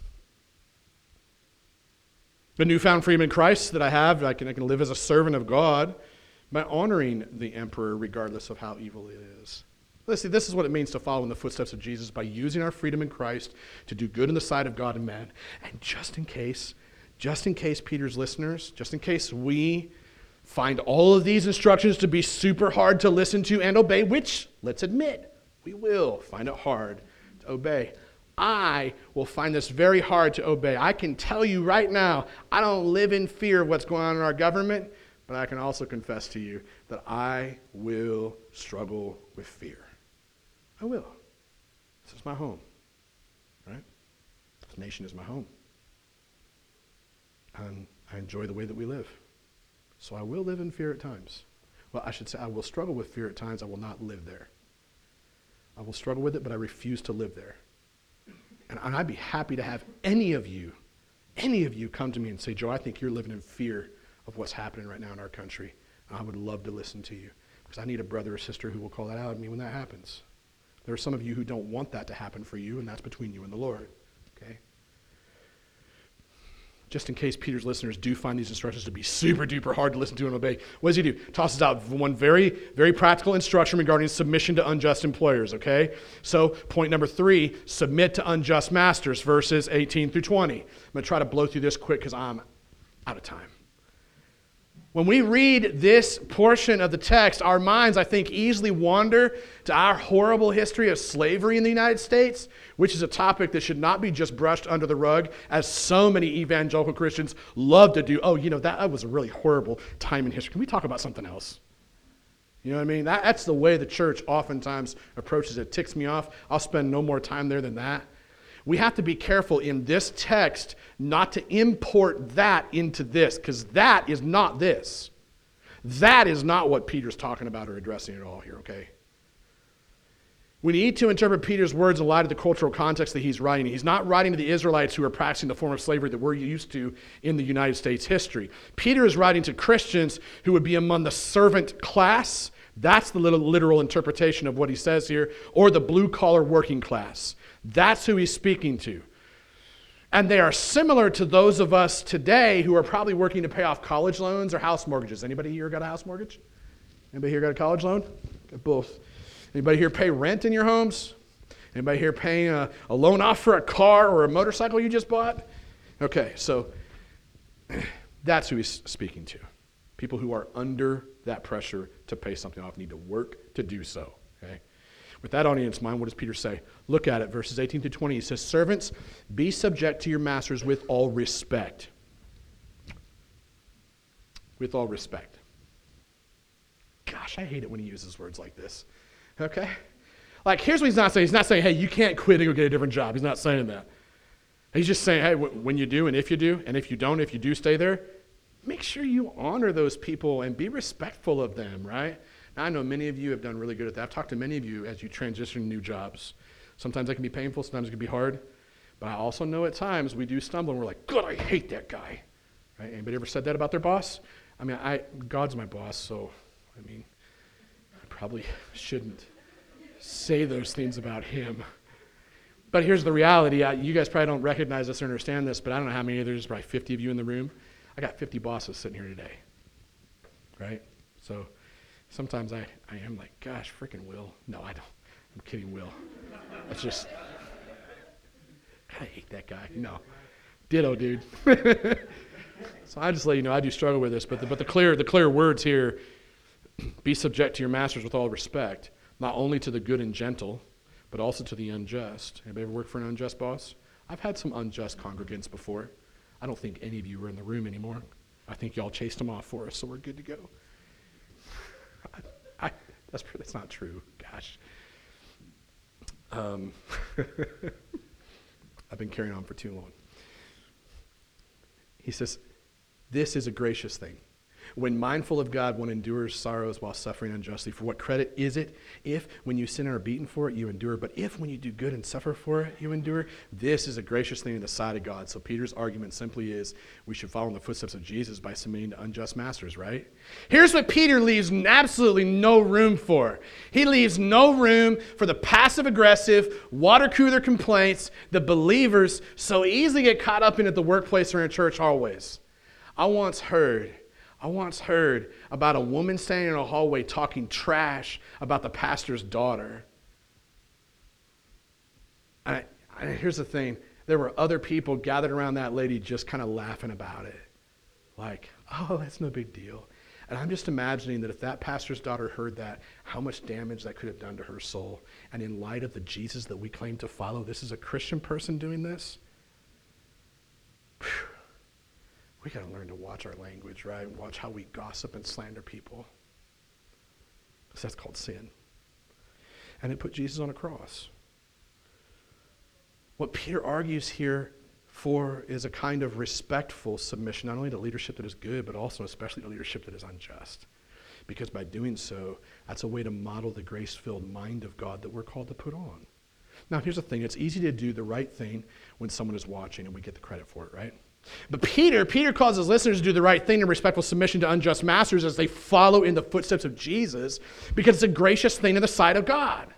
The newfound freedom in Christ that I have, I can, I can live as a servant of God by honoring the emperor regardless of how evil it is. Let's see, this is what it means to follow in the footsteps of Jesus by using our freedom in Christ to do good in the sight of God and man. And just in case, just in case Peter's listeners, just in case we find all of these instructions to be super hard to listen to and obey, which, let's admit, we will find it hard to obey. I will find this very hard to obey. I can tell you right now, I don't live in fear of what's going on in our government, but I can also confess to you that I will struggle with fear. I will. This is my home, right? This nation is my home. And I enjoy the way that we live. So I will live in fear at times. Well, I should say I will struggle with fear at times. I will not live there. I will struggle with it, but I refuse to live there. And, I'd be happy to have any of you, any of you come to me and say, Joe, I think you're living in fear of what's happening right now in our country. I would love to listen to you because I need a brother or sister who will call that out at me when that happens. There are some of you who don't want that to happen for you, and that's between you and the Lord. Just in case Peter's listeners do find these instructions to be super duper hard to listen to and obey, what does he do? Tosses out one very, very practical instruction regarding submission to unjust employers, okay? So, point number three submit to unjust masters, verses 18 through 20. I'm going to try to blow through this quick because I'm out of time. When we read this portion of the text, our minds, I think, easily wander to our horrible history of slavery in the United States, which is a topic that should not be just brushed under the rug, as so many evangelical Christians love to do. Oh, you know, that, was a really horrible time in history. Can we talk about something else? You know what I mean? That, that's the way the church oftentimes approaches it. it. Ticks me off. I'll spend no more time there than that. We have to be careful in this text not to import that into this, because that is not this. That is not what Peter's talking about or addressing at all here, okay? We need to interpret Peter's words in light of the cultural context that he's writing. He's not writing to the Israelites who are practicing the form of slavery that we're used to in the United States history. Peter is writing to Christians who would be among the servant class. That's the literal interpretation of what he says here, or the blue collar working class. That's who he's speaking to. And they are similar to those of us today who are probably working to pay off college loans or house mortgages. Anybody here got a house mortgage? Anybody here got a college loan? Got both. Anybody here pay rent in your homes? Anybody here paying a, a loan off for a car or a motorcycle you just bought? Okay, so that's who he's speaking to. People who are under that pressure to pay something off need to work to do so. Okay? With that audience in mind, what does Peter say? Look at it, verses 18 to 20. He says, Servants, be subject to your masters with all respect. With all respect. Gosh, I hate it when he uses words like this. Okay? Like, here's what he's not saying. He's not saying, hey, you can't quit and go get a different job. He's not saying that. He's just saying, hey, when you do, and if you do, and if you don't, if you do stay there, make sure you honor those people and be respectful of them, right? Now, I know many of you have done really good at that. I've talked to many of you as you transition new jobs. Sometimes that can be painful, sometimes it can be hard. But I also know at times we do stumble and we're like, God, I hate that guy. Right? Anybody ever said that about their boss? I mean, I, God's my boss, so I mean, I probably shouldn't say those things about him. But here's the reality. I, you guys probably don't recognize this or understand this, but I don't know how many, there's probably 50 of you in the room. I got 50 bosses sitting here today. Right? So sometimes I, I am like, gosh, freaking Will. No, I don't. I'm kidding, Will. It's just, I hate that guy. No. Ditto, dude. so I just let you know I do struggle with this, but the, but the clear the clear words here: be subject to your masters with all respect, not only to the good and gentle, but also to the unjust. Anybody ever worked for an unjust boss? I've had some unjust congregants before. I don't think any of you were in the room anymore. I think y'all chased them off for us, so we're good to go. I, that's, that's not true. Gosh. Um, I've been carrying on for too long. He says, This is a gracious thing. When mindful of God, one endures sorrows while suffering unjustly. For what credit is it if, when you sin and are beaten for it, you endure? But if, when you do good and suffer for it, you endure? This is a gracious thing in the sight of God. So Peter's argument simply is we should follow in the footsteps of Jesus by submitting to unjust masters, right? Here's what Peter leaves absolutely no room for. He leaves no room for the passive aggressive, water cooler complaints the believers so easily get caught up in at the workplace or in church always. I once heard I once heard about a woman standing in a hallway talking trash about the pastor's daughter. And, I, and here's the thing there were other people gathered around that lady just kind of laughing about it. Like, oh, that's no big deal. And I'm just imagining that if that pastor's daughter heard that, how much damage that could have done to her soul. And in light of the Jesus that we claim to follow, this is a Christian person doing this. Whew we got to learn to watch our language, right? Watch how we gossip and slander people. Because that's called sin. And it put Jesus on a cross. What Peter argues here for is a kind of respectful submission, not only to leadership that is good, but also especially to leadership that is unjust. Because by doing so, that's a way to model the grace filled mind of God that we're called to put on. Now, here's the thing it's easy to do the right thing when someone is watching and we get the credit for it, right? But Peter, Peter calls his listeners to do the right thing in respectful submission to unjust masters as they follow in the footsteps of Jesus because it's a gracious thing in the sight of God.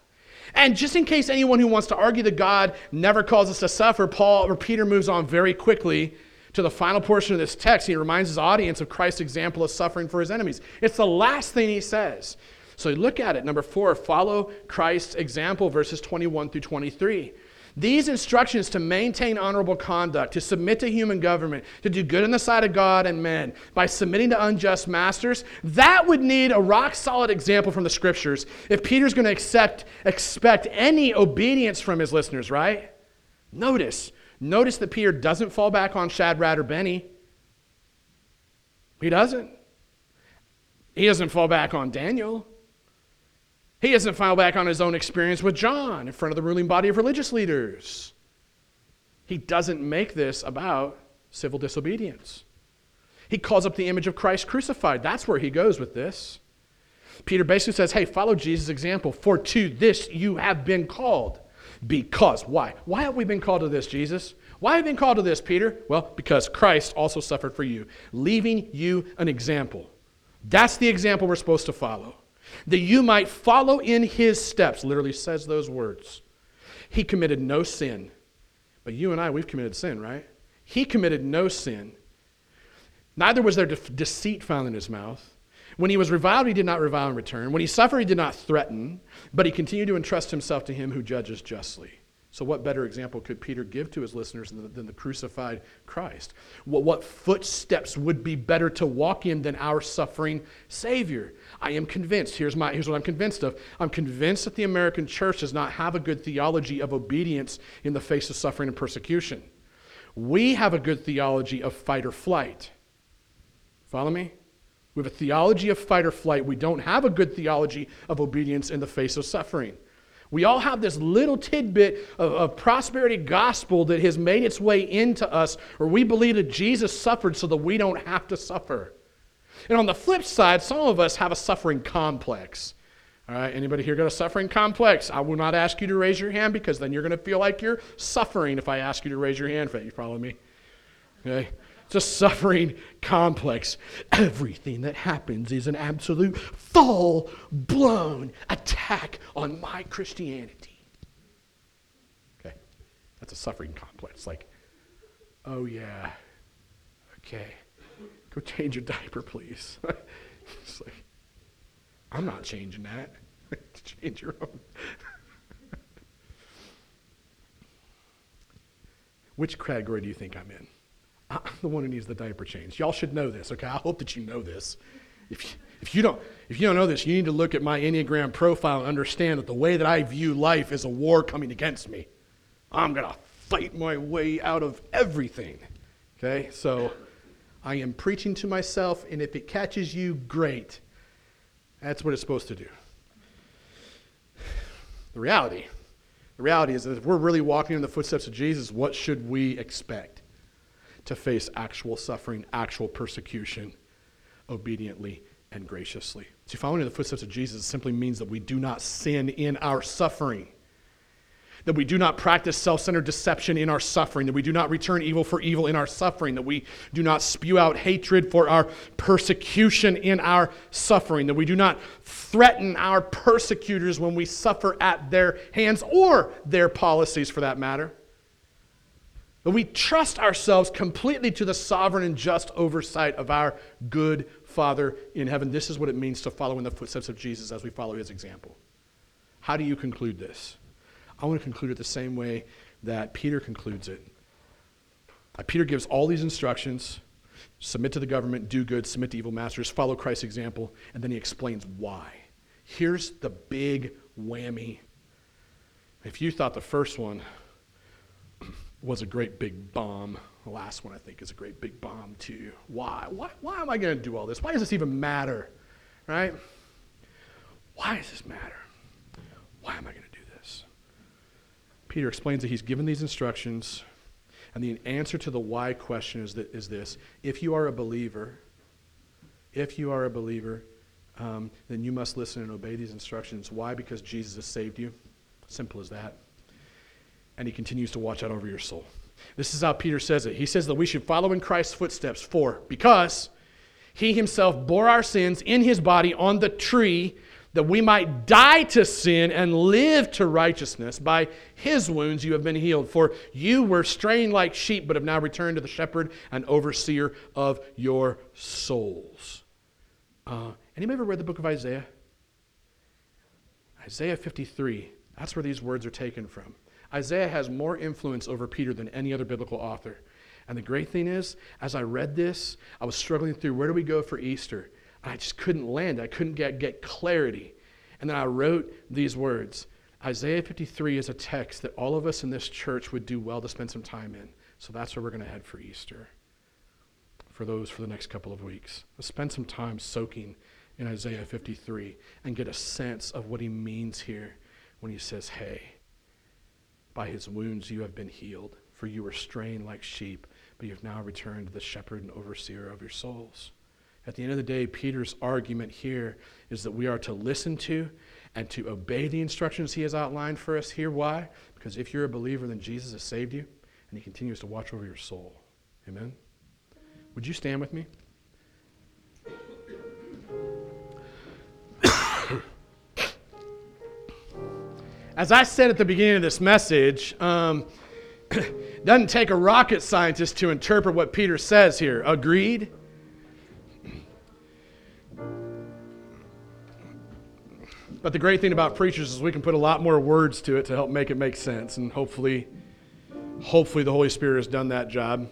And just in case anyone who wants to argue that God never calls us to suffer, Paul or Peter moves on very quickly to the final portion of this text. He reminds his audience of Christ's example of suffering for his enemies. It's the last thing he says. So look at it. Number four, follow Christ's example, verses 21 through 23. These instructions to maintain honorable conduct, to submit to human government, to do good in the sight of God and men by submitting to unjust masters, that would need a rock solid example from the scriptures if Peter's going to accept, expect any obedience from his listeners, right? Notice, notice that Peter doesn't fall back on Shadrach or Benny. He doesn't. He doesn't fall back on Daniel. He doesn't fall back on his own experience with John in front of the ruling body of religious leaders. He doesn't make this about civil disobedience. He calls up the image of Christ crucified. That's where he goes with this. Peter basically says, hey, follow Jesus' example, for to this you have been called. Because. Why? Why have we been called to this, Jesus? Why have you been called to this, Peter? Well, because Christ also suffered for you, leaving you an example. That's the example we're supposed to follow that you might follow in his steps. Literally says those words. He committed no sin. But you and I, we've committed sin, right? He committed no sin. Neither was there de- deceit found in his mouth. When he was reviled, he did not revile in return. When he suffered, he did not threaten, but he continued to entrust himself to him who judges justly. So, what better example could Peter give to his listeners than the, than the crucified Christ? What, what footsteps would be better to walk in than our suffering Savior? I am convinced, here's, my, here's what I'm convinced of. I'm convinced that the American church does not have a good theology of obedience in the face of suffering and persecution. We have a good theology of fight or flight. Follow me? We have a theology of fight or flight. We don't have a good theology of obedience in the face of suffering. We all have this little tidbit of, of, prosperity gospel that has made its way into us, or we believe that Jesus suffered so that we don't have to suffer. And on the flip side, some of us have a suffering complex. All right, anybody here got a suffering complex? I will not ask you to raise your hand because then you're going to feel like you're suffering if I ask you to raise your hand. You follow me? Okay. It's a suffering complex. Everything that happens is an absolute full blown attack on my Christianity. Okay, that's a suffering complex. Like, oh yeah, okay, go change your diaper, please. it's like, I'm not changing that. change your own. Which category do you think I'm in? I'm the one who needs the diaper change. Y'all should know this, okay? I hope that you know this. If you, if you don't if you don't know this, you need to look at my Enneagram profile and understand that the way that I view life is a war coming against me. I'm going to fight my way out of everything. Okay? So I am preaching to myself, and if it catches you, great. That's what it's supposed to do. The reality, the reality is that if we're really walking in the footsteps of Jesus, what should we expect? To face actual suffering, actual persecution, obediently and graciously. See, following in the footsteps of Jesus simply means that we do not sin in our suffering, that we do not practice self centered deception in our suffering, that we do not return evil for evil in our suffering, that we do not spew out hatred for our persecution in our suffering, that we do not threaten our persecutors when we suffer at their hands or their policies for that matter. That we trust ourselves completely to the sovereign and just oversight of our good Father in heaven. This is what it means to follow in the footsteps of Jesus as we follow his example. How do you conclude this? I want to conclude it the same way that Peter concludes it. Uh, Peter gives all these instructions submit to the government, do good, submit to evil masters, follow Christ's example, and then he explains why. Here's the big whammy. If you thought the first one was a great big bomb. The last one, I think, is a great big bomb, too. Why? Why, why am I going to do all this? Why does this even matter? Right? Why does this matter? Why am I going to do this? Peter explains that he's given these instructions And the answer to the why question is, that, is this if you are a believer, if you are a believer, um, then you must listen and obey these instructions. Why? Because Jesus has saved you. Simple as that. And he continues to watch out over your soul. This is how Peter says it. He says that we should follow in Christ's footsteps for, because he himself bore our sins in his body on the tree that we might die to sin and live to righteousness. By his wounds you have been healed. For you were straying like sheep, but have now returned to the shepherd and overseer of your souls. Uh, anybody ever read the book of Isaiah? Isaiah 53. That's where these words are taken from. Isaiah has more influence over Peter than any other biblical author. And the great thing is, as I read this, I was struggling through where do we go for Easter? And I just couldn't land. I couldn't get, get clarity. And then I wrote these words Isaiah 53 is a text that all of us in this church would do well to spend some time in. So that's where we're going to head for Easter. For those for the next couple of weeks. Let's spend some time soaking in Isaiah 53 and get a sense of what he means here when he says, Hey, by his wounds you have been healed, for you were straying like sheep, but you have now returned to the shepherd and overseer of your souls. At the end of the day, Peter's argument here is that we are to listen to and to obey the instructions he has outlined for us here. Why? Because if you're a believer, then Jesus has saved you, and he continues to watch over your soul. Amen? Would you stand with me? As I said at the beginning of this message, um, doesn't take a rocket scientist to interpret what Peter says here. Agreed? But the great thing about preachers is we can put a lot more words to it to help make it make sense. And hopefully, hopefully the Holy Spirit has done that job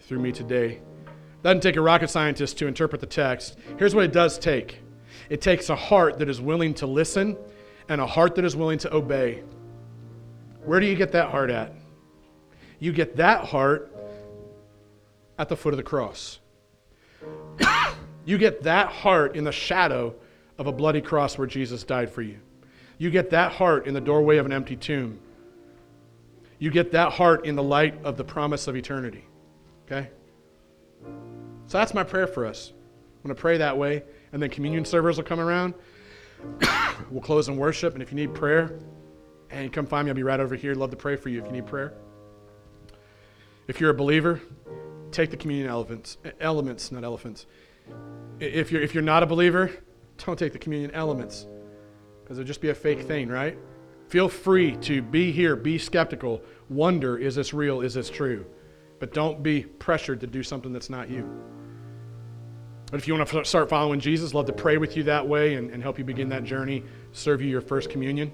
through me today. Doesn't take a rocket scientist to interpret the text. Here's what it does take it takes a heart that is willing to listen and a heart that is willing to obey. Where do you get that heart at? You get that heart at the foot of the cross. you get that heart in the shadow of a bloody cross where Jesus died for you. You get that heart in the doorway of an empty tomb. You get that heart in the light of the promise of eternity. Okay? So that's my prayer for us. I'm going to pray that way, and then communion servers will come around. we'll close in worship, and if you need prayer, and come find me, I'll be right over here. Love to pray for you if you need prayer. If you're a believer, take the communion elements, elements, not elephants. If you're, if you're not a believer, don't take the communion elements because it'll just be a fake thing, right? Feel free to be here, be skeptical, wonder is this real, is this true? But don't be pressured to do something that's not you. But if you want to start following Jesus, love to pray with you that way and, and help you begin that journey, serve you your first communion.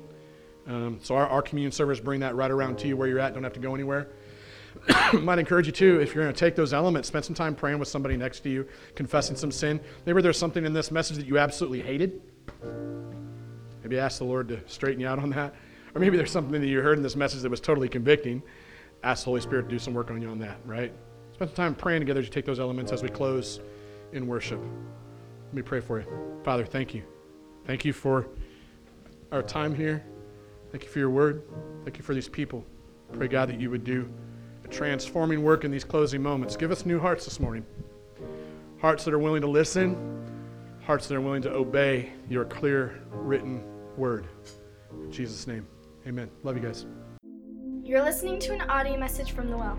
Um, so our, our communion servers bring that right around to you where you're at. Don't have to go anywhere. Might encourage you too, if you're going to take those elements, spend some time praying with somebody next to you, confessing some sin. Maybe there's something in this message that you absolutely hated. Maybe ask the Lord to straighten you out on that. Or maybe there's something that you heard in this message that was totally convicting. Ask the Holy Spirit to do some work on you on that, right? Spend some time praying together as you take those elements as we close in worship. Let me pray for you. Father, thank you. Thank you for our time here. Thank you for your word. Thank you for these people. Pray, God, that you would do a transforming work in these closing moments. Give us new hearts this morning. Hearts that are willing to listen, hearts that are willing to obey your clear written word. In Jesus' name, amen. Love you guys. You're listening to an audio message from the Well,